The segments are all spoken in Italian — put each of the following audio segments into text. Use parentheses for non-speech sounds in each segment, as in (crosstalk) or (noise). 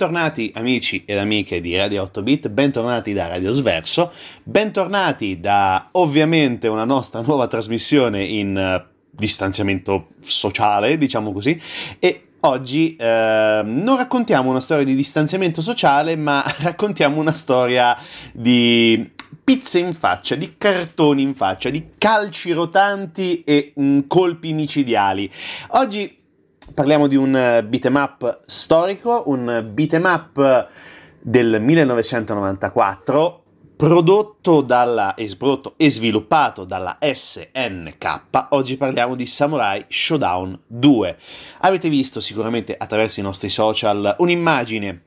Bentornati amici ed amiche di Radio 8 Bit, bentornati da Radio Sverso, bentornati da ovviamente una nostra nuova trasmissione in uh, distanziamento sociale, diciamo così, e oggi uh, non raccontiamo una storia di distanziamento sociale, ma (laughs) raccontiamo una storia di pizze in faccia, di cartoni in faccia, di calci rotanti e mm, colpi micidiali. Oggi parliamo di un eh, beat'em storico, un beat'em up del 1994 prodotto, dalla, e, prodotto e sviluppato dalla SNK, oggi parliamo di Samurai Showdown 2. Avete visto sicuramente attraverso i nostri social un'immagine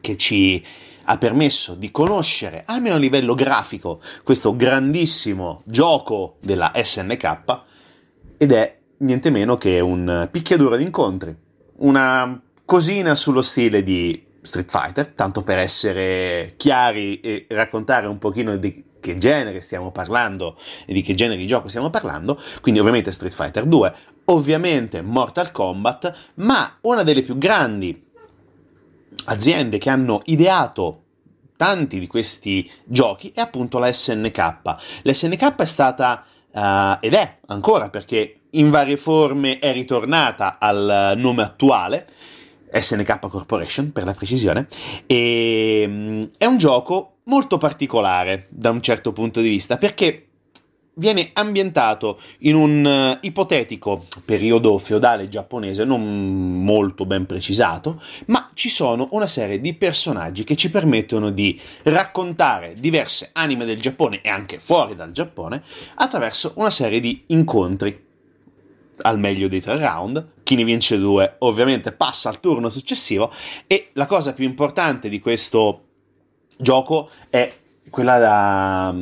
che ci ha permesso di conoscere, almeno a livello grafico, questo grandissimo gioco della SNK ed è niente meno che un picchiaduro di incontri, una cosina sullo stile di Street Fighter, tanto per essere chiari e raccontare un pochino di che genere stiamo parlando e di che genere di gioco stiamo parlando, quindi ovviamente Street Fighter 2, ovviamente Mortal Kombat, ma una delle più grandi aziende che hanno ideato tanti di questi giochi è appunto la SNK. L'SNK è stata uh, ed è ancora perché in varie forme è ritornata al nome attuale, SNK Corporation per la precisione, e mm, è un gioco molto particolare da un certo punto di vista perché viene ambientato in un uh, ipotetico periodo feudale giapponese non molto ben precisato, ma ci sono una serie di personaggi che ci permettono di raccontare diverse anime del Giappone e anche fuori dal Giappone attraverso una serie di incontri al meglio dei tre round, chi ne vince due ovviamente passa al turno successivo e la cosa più importante di questo gioco è quella da,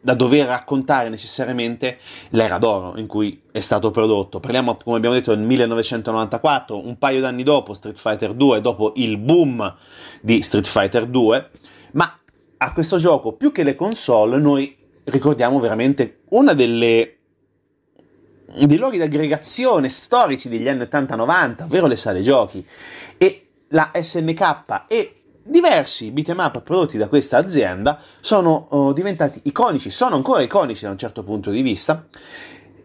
da, dover raccontare necessariamente l'era d'oro in cui è stato prodotto. Parliamo, come abbiamo detto, del 1994, un paio d'anni dopo Street Fighter 2, dopo il boom di Street Fighter 2, ma a questo gioco, più che le console, noi ricordiamo veramente una delle dei luoghi di aggregazione storici degli anni 80-90, ovvero le sale giochi. E la SNK e diversi beat'em up prodotti da questa azienda sono uh, diventati iconici, sono ancora iconici da un certo punto di vista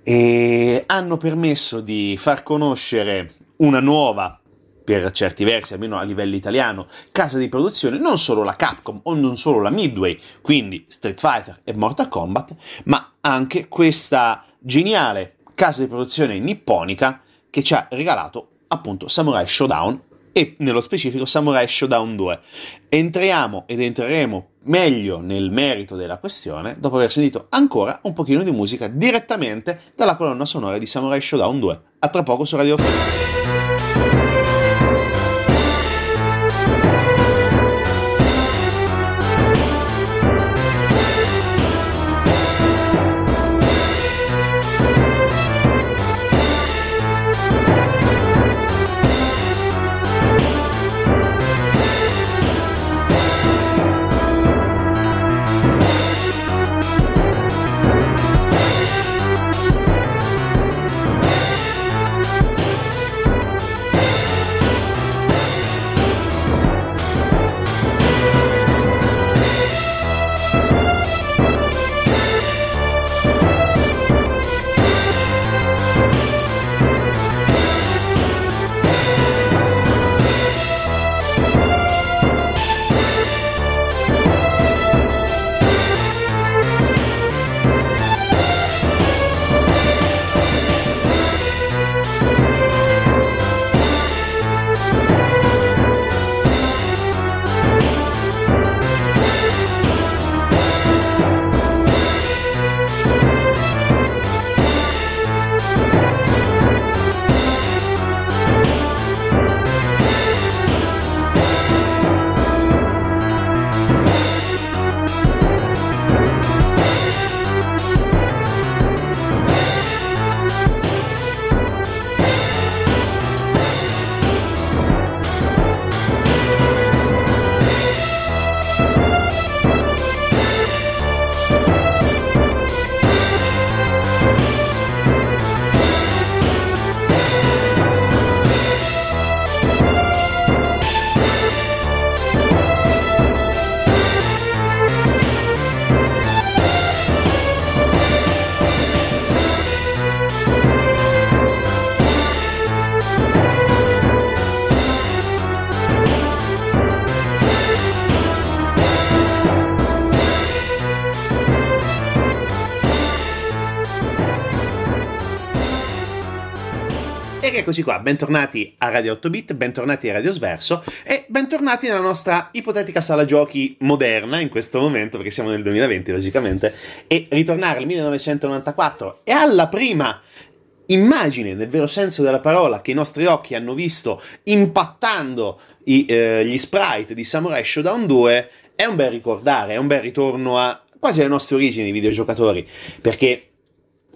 e hanno permesso di far conoscere una nuova per certi versi, almeno a livello italiano, casa di produzione, non solo la Capcom o non solo la Midway, quindi Street Fighter e Mortal Kombat, ma anche questa geniale casa di produzione nipponica che ci ha regalato appunto Samurai Showdown e nello specifico Samurai Showdown 2. Entriamo ed entreremo meglio nel merito della questione dopo aver sentito ancora un pochino di musica direttamente dalla colonna sonora di Samurai Showdown 2. A tra poco su Radio 3. Eccoci qua, bentornati a Radio 8 Bit, bentornati a Radio Sverso e bentornati nella nostra ipotetica sala giochi moderna in questo momento, perché siamo nel 2020 logicamente, e ritornare al 1994 e alla prima immagine, nel vero senso della parola, che i nostri occhi hanno visto impattando i, eh, gli sprite di Samurai Showdown 2, è un bel ricordare, è un bel ritorno a quasi alle nostre origini videogiocatori, perché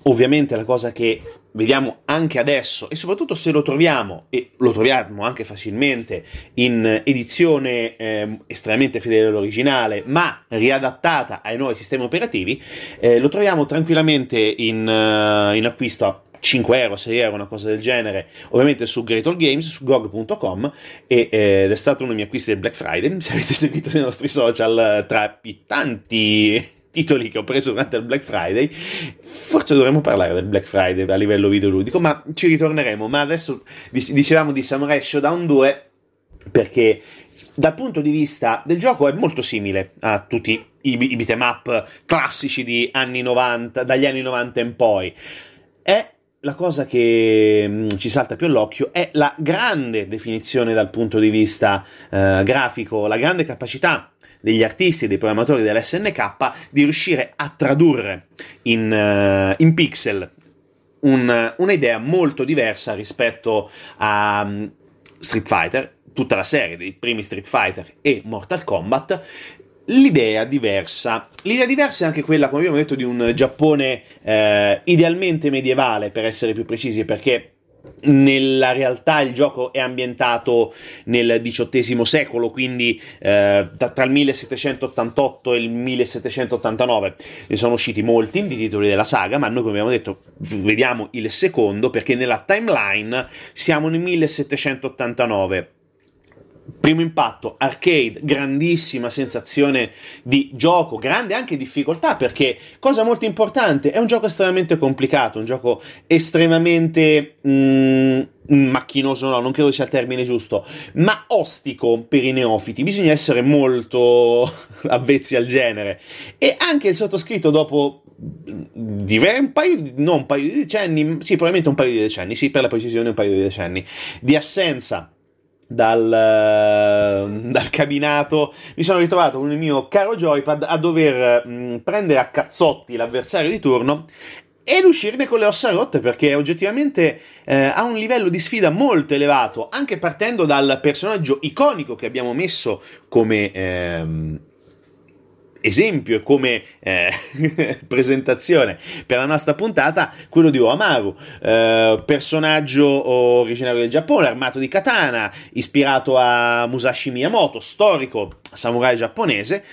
ovviamente la cosa che vediamo anche adesso e soprattutto se lo troviamo e lo troviamo anche facilmente in edizione eh, estremamente fedele all'originale ma riadattata ai nuovi sistemi operativi eh, lo troviamo tranquillamente in, uh, in acquisto a 5 euro, 6 euro, una cosa del genere, ovviamente su Great All Games, su GOG.com eh, ed è stato uno dei miei acquisti del Black Friday, (laughs) se avete seguito nei nostri social tra i tanti titoli che ho preso durante il Black Friday. Forse dovremmo parlare del Black Friday a livello videoludico, ma ci ritorneremo. Ma adesso dicevamo di Samurai Showdown 2 perché dal punto di vista del gioco è molto simile a tutti i, i beat'em classici anni 90, dagli anni 90 in poi. È la cosa che mm, ci salta più all'occhio è la grande definizione dal punto di vista eh, grafico, la grande capacità degli artisti e dei programmatori dell'SNK di riuscire a tradurre in, uh, in pixel un, un'idea molto diversa rispetto a um, Street Fighter, tutta la serie dei primi Street Fighter e Mortal Kombat, l'idea diversa. L'idea diversa è anche quella, come abbiamo detto, di un Giappone eh, idealmente medievale, per essere più precisi, perché nella realtà il gioco è ambientato nel XVIII secolo, quindi eh, tra il 1788 e il 1789 ne sono usciti molti di titoli della saga, ma noi come abbiamo detto vediamo il secondo perché nella timeline siamo nel 1789 primo impatto, arcade, grandissima sensazione di gioco, grande anche difficoltà perché, cosa molto importante, è un gioco estremamente complicato, un gioco estremamente mm, macchinoso, no, non credo sia il termine giusto, ma ostico per i neofiti, bisogna essere molto (laughs) avvezzi al genere. E anche il sottoscritto dopo diver- un paio, non un paio di decenni, sì, probabilmente un paio di decenni, sì, per la precisione un paio di decenni, di assenza dal, dal, cabinato, mi sono ritrovato con il mio caro joypad a dover mh, prendere a cazzotti l'avversario di turno ed uscirne con le ossa rotte perché oggettivamente eh, ha un livello di sfida molto elevato, anche partendo dal personaggio iconico che abbiamo messo come ehm, esempio e come eh, (laughs) presentazione per la nostra puntata quello di Oamaru, eh, personaggio originario del Giappone, armato di katana, ispirato a Musashi Miyamoto, storico samurai giapponese,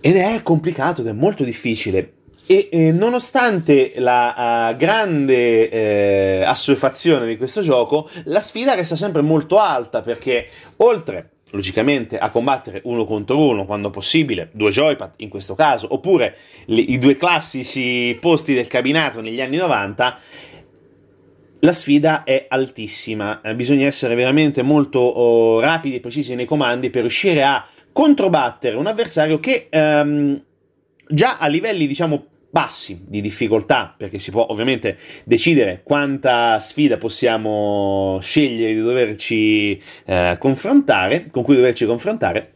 ed è complicato ed è molto difficile. E eh, nonostante la uh, grande eh, assuefazione di questo gioco, la sfida resta sempre molto alta perché oltre logicamente a combattere uno contro uno quando possibile, due joypad in questo caso, oppure li, i due classici posti del cabinato negli anni 90, la sfida è altissima, eh, bisogna essere veramente molto oh, rapidi e precisi nei comandi per riuscire a controbattere un avversario che ehm, già a livelli diciamo bassi di difficoltà, perché si può ovviamente decidere quanta sfida possiamo scegliere di doverci eh, confrontare, con cui doverci confrontare,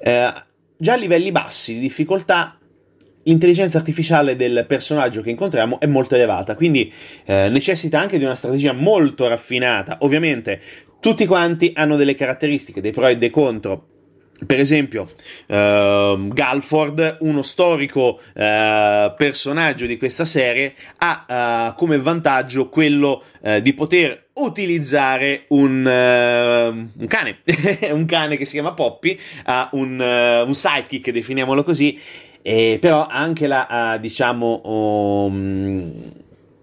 eh, già a livelli bassi di difficoltà l'intelligenza artificiale del personaggio che incontriamo è molto elevata, quindi eh, necessita anche di una strategia molto raffinata. Ovviamente tutti quanti hanno delle caratteristiche, dei pro e dei contro per esempio, uh, Galford, uno storico uh, personaggio di questa serie, ha uh, come vantaggio quello eh, di poter utilizzare un, un cane, (laughs) un cane che si chiama Poppy, ha un, un sidekick, definiamolo così, e però anche la, diciamo, um,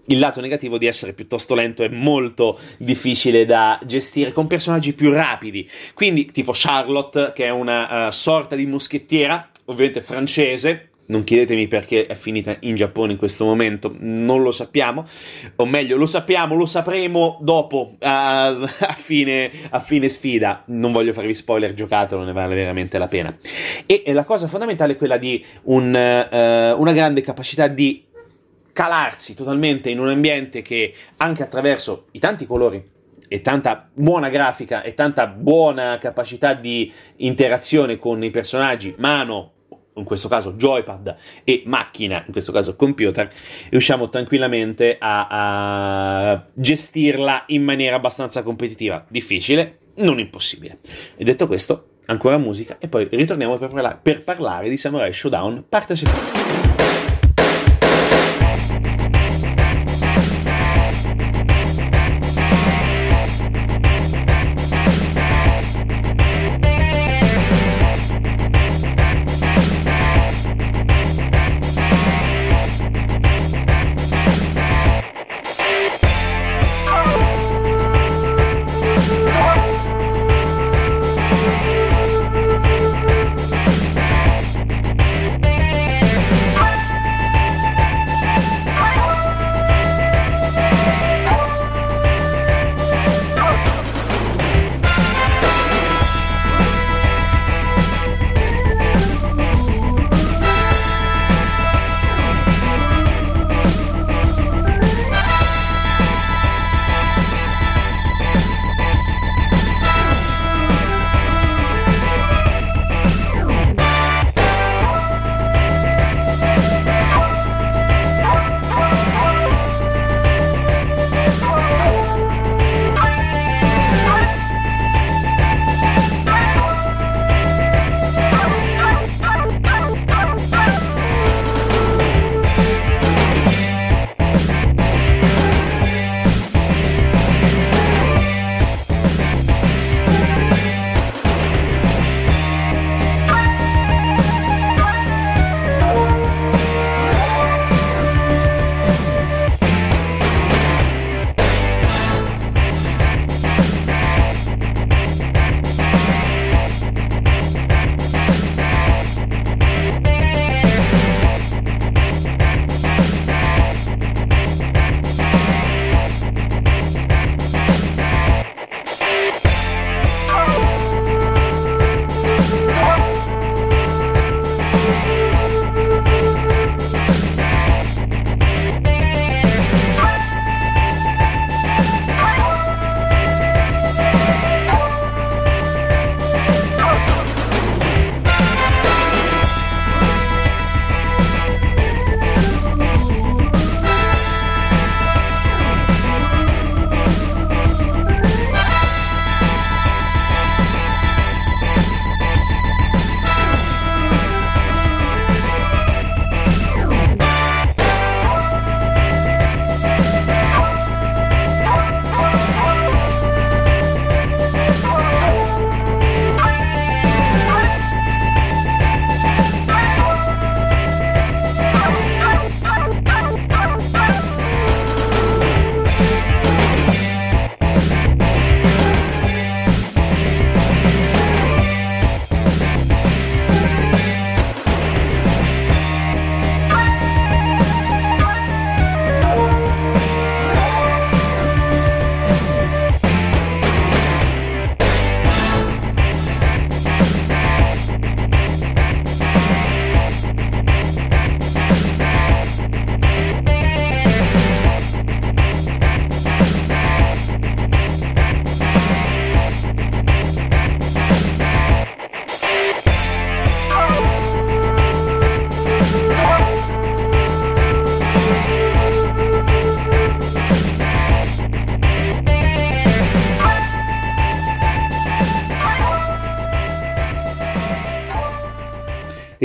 il lato negativo di essere piuttosto lento e molto difficile da gestire con personaggi più rapidi. Quindi, tipo Charlotte, che è una uh, sorta di moschettiera, ovviamente francese. Non chiedetemi perché è finita in Giappone in questo momento, non lo sappiamo, o meglio, lo sappiamo, lo sapremo dopo, uh, (laughs) a, fine, a, fine, sfida. Non voglio farvi spoiler, giocatelo, ne vale veramente la pena. E la cosa fondamentale è quella di un, uh, una grande capacità di calarsi totalmente in un ambiente che anche attraverso i tanti colori e tanta buona grafica e tanta buona capacità di interazione con i personaggi, mano, in questo caso joypad e macchina, in questo caso computer, riusciamo tranquillamente a, a gestirla in maniera abbastanza competitiva. Difficile, non impossibile. E detto questo, ancora musica e poi ritorniamo per, parla- per parlare di Samurai Showdown parte seconda.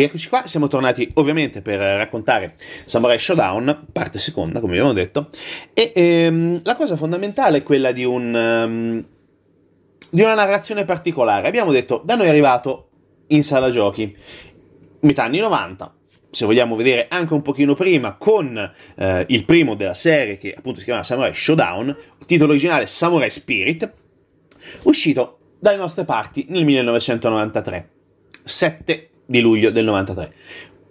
Eccoci qua, siamo tornati ovviamente per raccontare Samurai Showdown, parte seconda, come abbiamo detto, e ehm, la cosa fondamentale è quella di, un, um, di una narrazione particolare. Abbiamo detto, da noi è arrivato in sala giochi, metà anni 90, se vogliamo vedere anche un pochino prima, con eh, il primo della serie che appunto si chiama Samurai Showdown, titolo originale Samurai Spirit, uscito dalle nostre parti nel 1993, 7 di luglio del 93.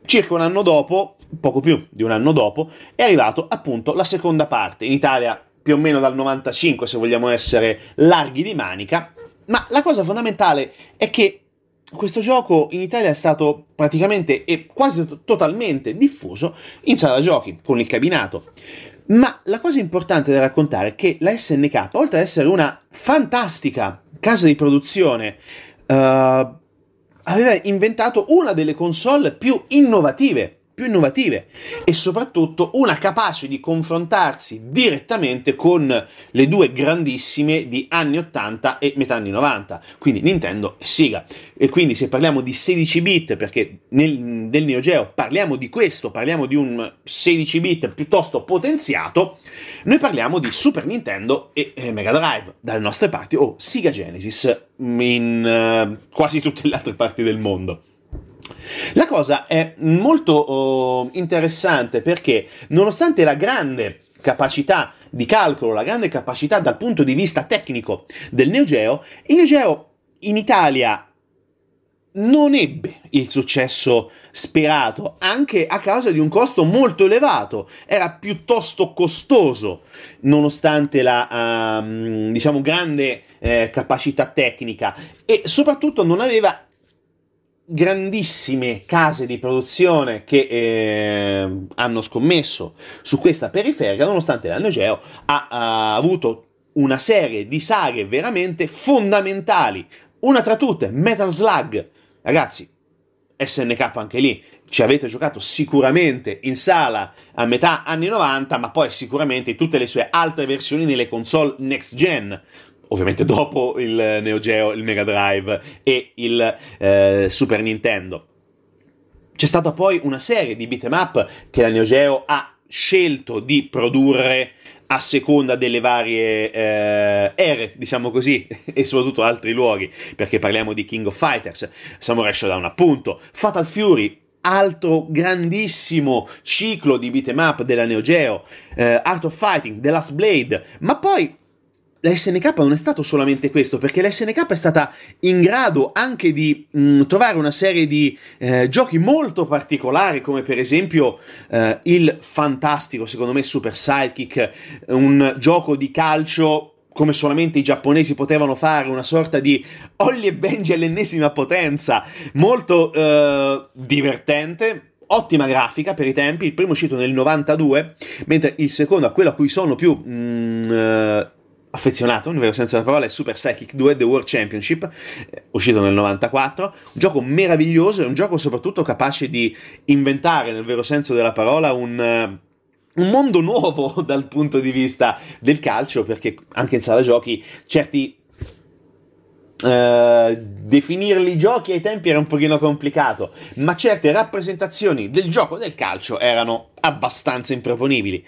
Circa un anno dopo, poco più di un anno dopo, è arrivato appunto la seconda parte, in Italia più o meno dal 95 se vogliamo essere larghi di manica, ma la cosa fondamentale è che questo gioco in Italia è stato praticamente e quasi totalmente diffuso in sala giochi con il cabinato. Ma la cosa importante da raccontare è che la SNK, oltre ad essere una fantastica casa di produzione, uh, aveva inventato una delle console più innovative più innovative e soprattutto una capace di confrontarsi direttamente con le due grandissime di anni 80 e metà anni 90, quindi Nintendo e Sega. E quindi se parliamo di 16 bit, perché nel, nel Neo Geo parliamo di questo, parliamo di un 16 bit piuttosto potenziato, noi parliamo di Super Nintendo e eh, Mega Drive dalle nostre parti o Sega Genesis in uh, quasi tutte le altre parti del mondo. La cosa è molto oh, interessante perché nonostante la grande capacità di calcolo, la grande capacità dal punto di vista tecnico del Neo Geo, il Neo Geo in Italia non ebbe il successo sperato, anche a causa di un costo molto elevato. Era piuttosto costoso, nonostante la um, diciamo grande eh, capacità tecnica, e soprattutto non aveva grandissime case di produzione che eh, hanno scommesso su questa periferica, nonostante la Neo Geo ha, ha avuto una serie di saghe veramente fondamentali. Una tra tutte, Metal Slug. Ragazzi, SNK anche lì, ci avete giocato sicuramente in sala a metà anni 90, ma poi sicuramente in tutte le sue altre versioni nelle console next gen ovviamente dopo il Neo Geo, il Mega Drive e il eh, Super Nintendo. C'è stata poi una serie di beat'em up che la Neo Geo ha scelto di produrre a seconda delle varie eh, ere, diciamo così, (laughs) e soprattutto altri luoghi, perché parliamo di King of Fighters, Samurai Shodown appunto, Fatal Fury, altro grandissimo ciclo di beat'em up della Neo Geo, eh, Art of Fighting, The Last Blade, ma poi la SNK non è stato solamente questo, perché la SNK è stata in grado anche di mh, mm, trovare una serie di eh, giochi molto particolari, come per esempio eh, il fantastico, secondo me, Super Sidekick, un gioco di calcio come solamente i giapponesi potevano fare, una sorta di Olli e Benji all'ennesima potenza, molto eh, divertente, ottima grafica per i tempi, il primo uscito nel 92, mentre il secondo, a quello a cui sono più mm, eh, affezionato, nel vero senso della parola, è Super Psychic 2 The World Championship, eh, uscito nel 94, un gioco meraviglioso, è un gioco soprattutto capace di inventare, nel vero senso della parola, un, uh, un mondo nuovo (laughs) dal punto di vista del calcio, perché anche in sala giochi certi Uh, definirli giochi ai tempi era un pochino complicato, ma certe rappresentazioni del gioco del calcio erano abbastanza improponibili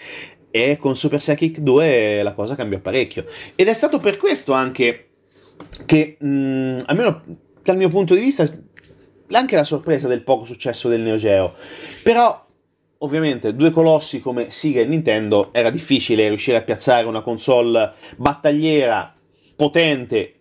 e con Super Psychic 2 la cosa cambiò parecchio. Ed è stato per questo anche che, mh, mm, almeno dal mio punto di vista, anche la sorpresa del poco successo del Neo Geo. Però, ovviamente, due colossi come Sega e Nintendo era difficile riuscire a piazzare una console battagliera potente,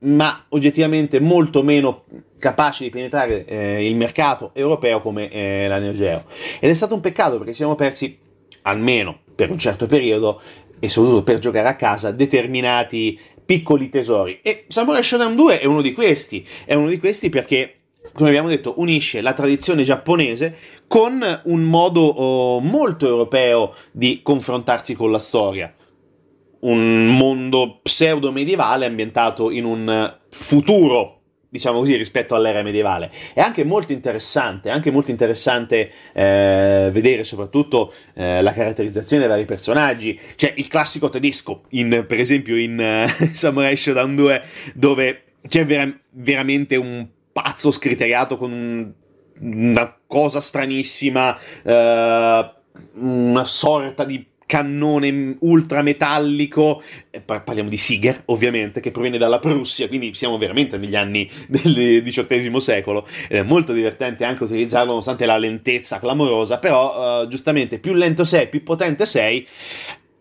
ma oggettivamente molto meno capace di penetrare eh, il mercato europeo come eh, la Neo Geo. Ed è stato un peccato perché ci siamo persi almeno per un certo periodo e soprattutto per giocare a casa determinati piccoli tesori. E Samurai Shodown 2 è uno di questi, è uno di questi perché come abbiamo detto, unisce la tradizione giapponese con un modo oh, molto europeo di confrontarsi con la storia. Un mondo pseudo medievale ambientato in un futuro diciamo così, rispetto all'era medievale. È anche molto interessante, anche molto interessante eh, vedere soprattutto eh, la caratterizzazione dei vari personaggi. C'è il classico tedesco, in, per esempio in uh, (laughs) Samurai Shodown 2, dove c'è vera- veramente un pazzo scriteriato con un una cosa stranissima, eh, una sorta di cannone ultrametallico, eh, parliamo di Siger ovviamente, che proviene dalla Prussia, quindi siamo veramente negli anni del XVIII secolo, è molto divertente anche utilizzarlo nonostante la lentezza clamorosa, però uh, giustamente più lento sei, più potente sei,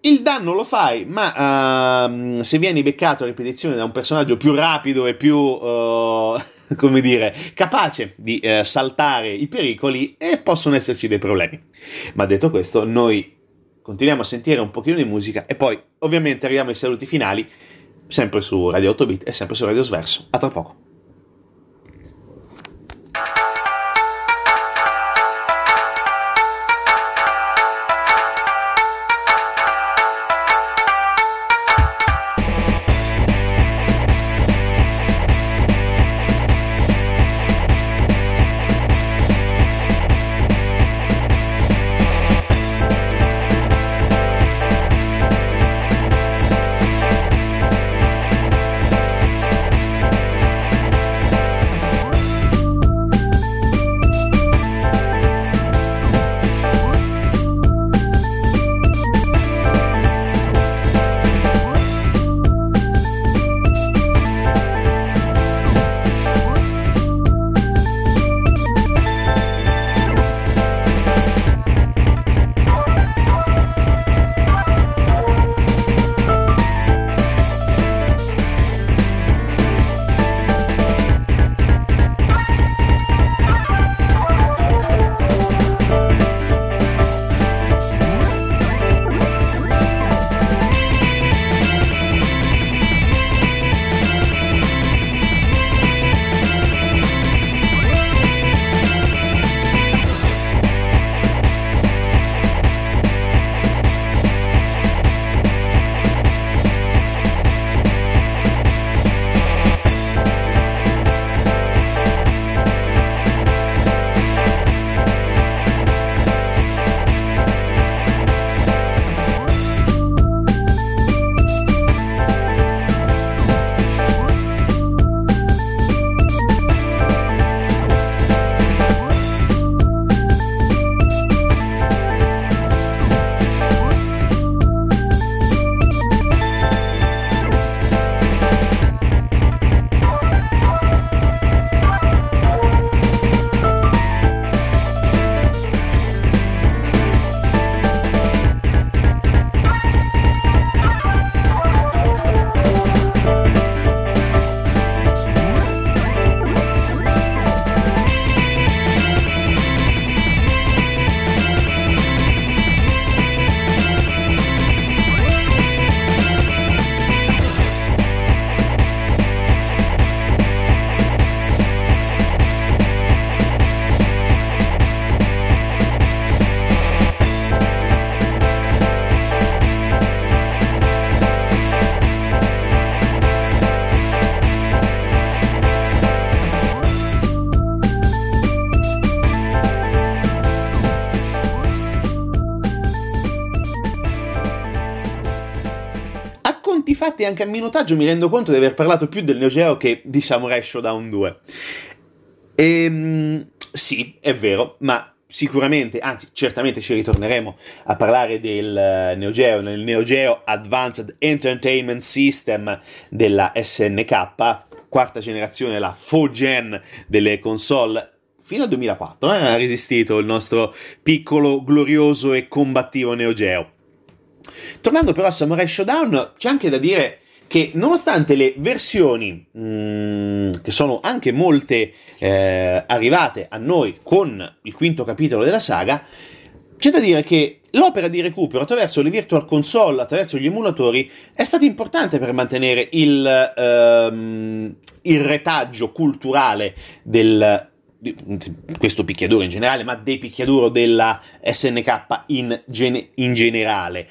il danno lo fai, ma uh, se vieni beccato a ripetizione da un personaggio più rapido e più, uh, (laughs) come dire, capace di uh, saltare i pericoli, e possono esserci dei problemi. Ma detto questo, noi continuiamo a sentire un pochino di musica e poi ovviamente arriviamo ai saluti finali, sempre su Radio 8 Bit e sempre su Radio Sverso. A tra poco. Infatti anche a minutaggio mi rendo conto di aver parlato più del Neo Geo che di Samurai Showdown 2. Ehm, sì, è vero, ma sicuramente, anzi certamente ci ritorneremo a parlare del eh, Neo Geo, nel Neo Geo Advanced Entertainment System della SNK, quarta generazione, la 4gen delle console fino al 2004 eh, ha resistito il nostro piccolo, glorioso e combattivo Neo Geo. Tornando però a Samurai Showdown, c'è anche da dire che nonostante le versioni, mh, mm, che sono anche molte eh, arrivate a noi con il quinto capitolo della saga, c'è da dire che l'opera di recupero attraverso le virtual console, attraverso gli emulatori, è stata importante per mantenere il, ehm, il retaggio culturale del, questo picchiaduro in generale, ma dei picchiaduro della SNK in, gen- in generale.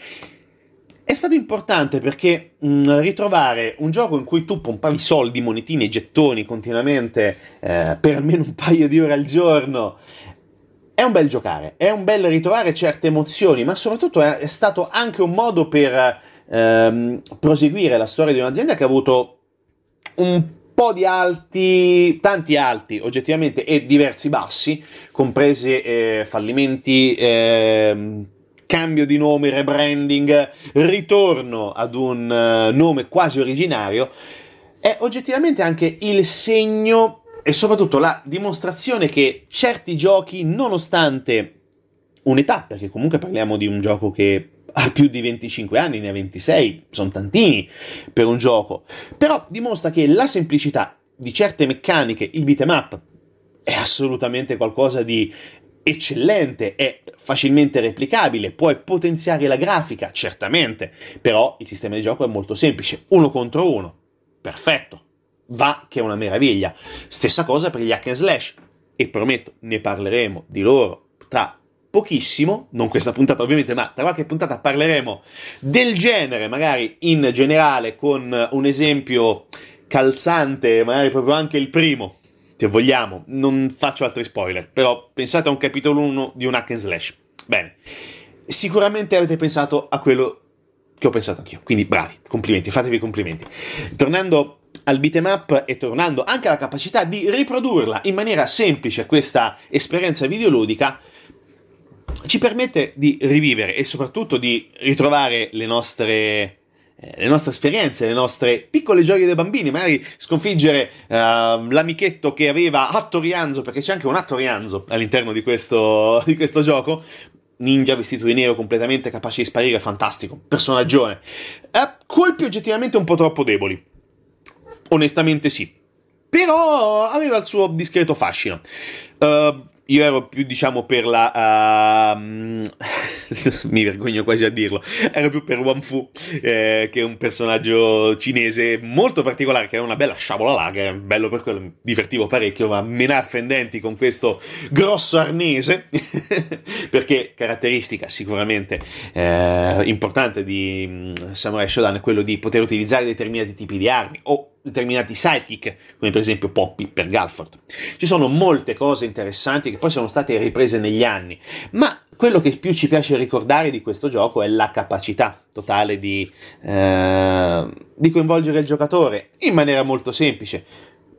È stato importante perché mh, mm, ritrovare un gioco in cui tu pompavi soldi, monetine, gettoni continuamente eh, per almeno un paio di ore al giorno è un bel giocare, è un bel ritrovare certe emozioni, ma soprattutto è, è stato anche un modo per ehm, proseguire la storia di un'azienda che ha avuto un po' di alti, tanti alti oggettivamente e diversi bassi, compresi eh, fallimenti, eh, cambio di nome, rebranding, ritorno ad un uh, nome quasi originario, è oggettivamente anche il segno e soprattutto la dimostrazione che certi giochi, nonostante un'età, perché comunque parliamo di un gioco che ha più di 25 anni, ne ha 26, sono tantini per un gioco, però dimostra che la semplicità di certe meccaniche, il beat'em up, è assolutamente qualcosa di eccellente, è facilmente replicabile, puoi potenziare la grafica, certamente, però il sistema di gioco è molto semplice, uno contro uno, perfetto, va che è una meraviglia. Stessa cosa per gli hack and slash, e prometto, ne parleremo di loro tra pochissimo, non questa puntata ovviamente, ma tra qualche puntata parleremo del genere, magari in generale, con un esempio calzante, magari proprio anche il primo, se vogliamo, non faccio altri spoiler, però pensate a un capitolo 1 di un hack and slash. Bene, sicuramente avete pensato a quello che ho pensato anch'io, quindi bravi, complimenti, fatevi complimenti. Tornando al beat'em up e tornando anche alla capacità di riprodurla in maniera semplice questa esperienza videoludica, ci permette di rivivere e soprattutto di ritrovare le nostre eh, le nostre esperienze, le nostre piccole gioie dei bambini, magari sconfiggere uh, l'amichetto che aveva Attorianzo, perché c'è anche un Attorianzo all'interno di questo, (laughs) di questo gioco, ninja vestito di nero completamente capace di sparire, fantastico, personaggione. Uh, colpi oggettivamente un po' troppo deboli, onestamente sì, però aveva il suo discreto fascino. Uh, io ero più, diciamo, per la. Uh, (laughs) mi vergogno quasi a dirlo. Ero più per Wan Fu, eh, che è un personaggio cinese molto particolare, che è una bella sciabola laga. Bello per quello, mi divertivo parecchio, ma menar fendenti con questo grosso arnese. (laughs) perché caratteristica sicuramente eh, importante di um, Samurai Shodown è quello di poter utilizzare determinati tipi di armi o determinati sidekick, come per esempio Poppy per Galford. Ci sono molte cose interessanti che poi sono state riprese negli anni, ma quello che più ci piace ricordare di questo gioco è la capacità totale di, eh, di coinvolgere il giocatore in maniera molto semplice,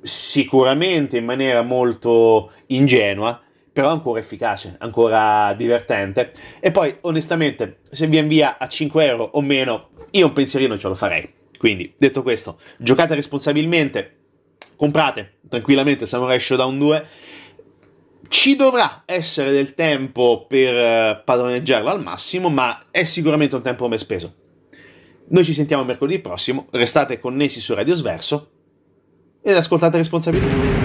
sicuramente in maniera molto ingenua, però ancora efficace, ancora divertente. E poi, onestamente, se viene via a 5 euro o meno, io un pensierino ce lo farei. Quindi, detto questo, giocate responsabilmente, comprate tranquillamente Samurai Showdown 2. Ci dovrà essere del tempo per eh, padroneggiarlo al massimo, ma è sicuramente un tempo ben speso. Noi ci sentiamo mercoledì prossimo, restate connessi su Radio Sverso ed ascoltate responsabilmente.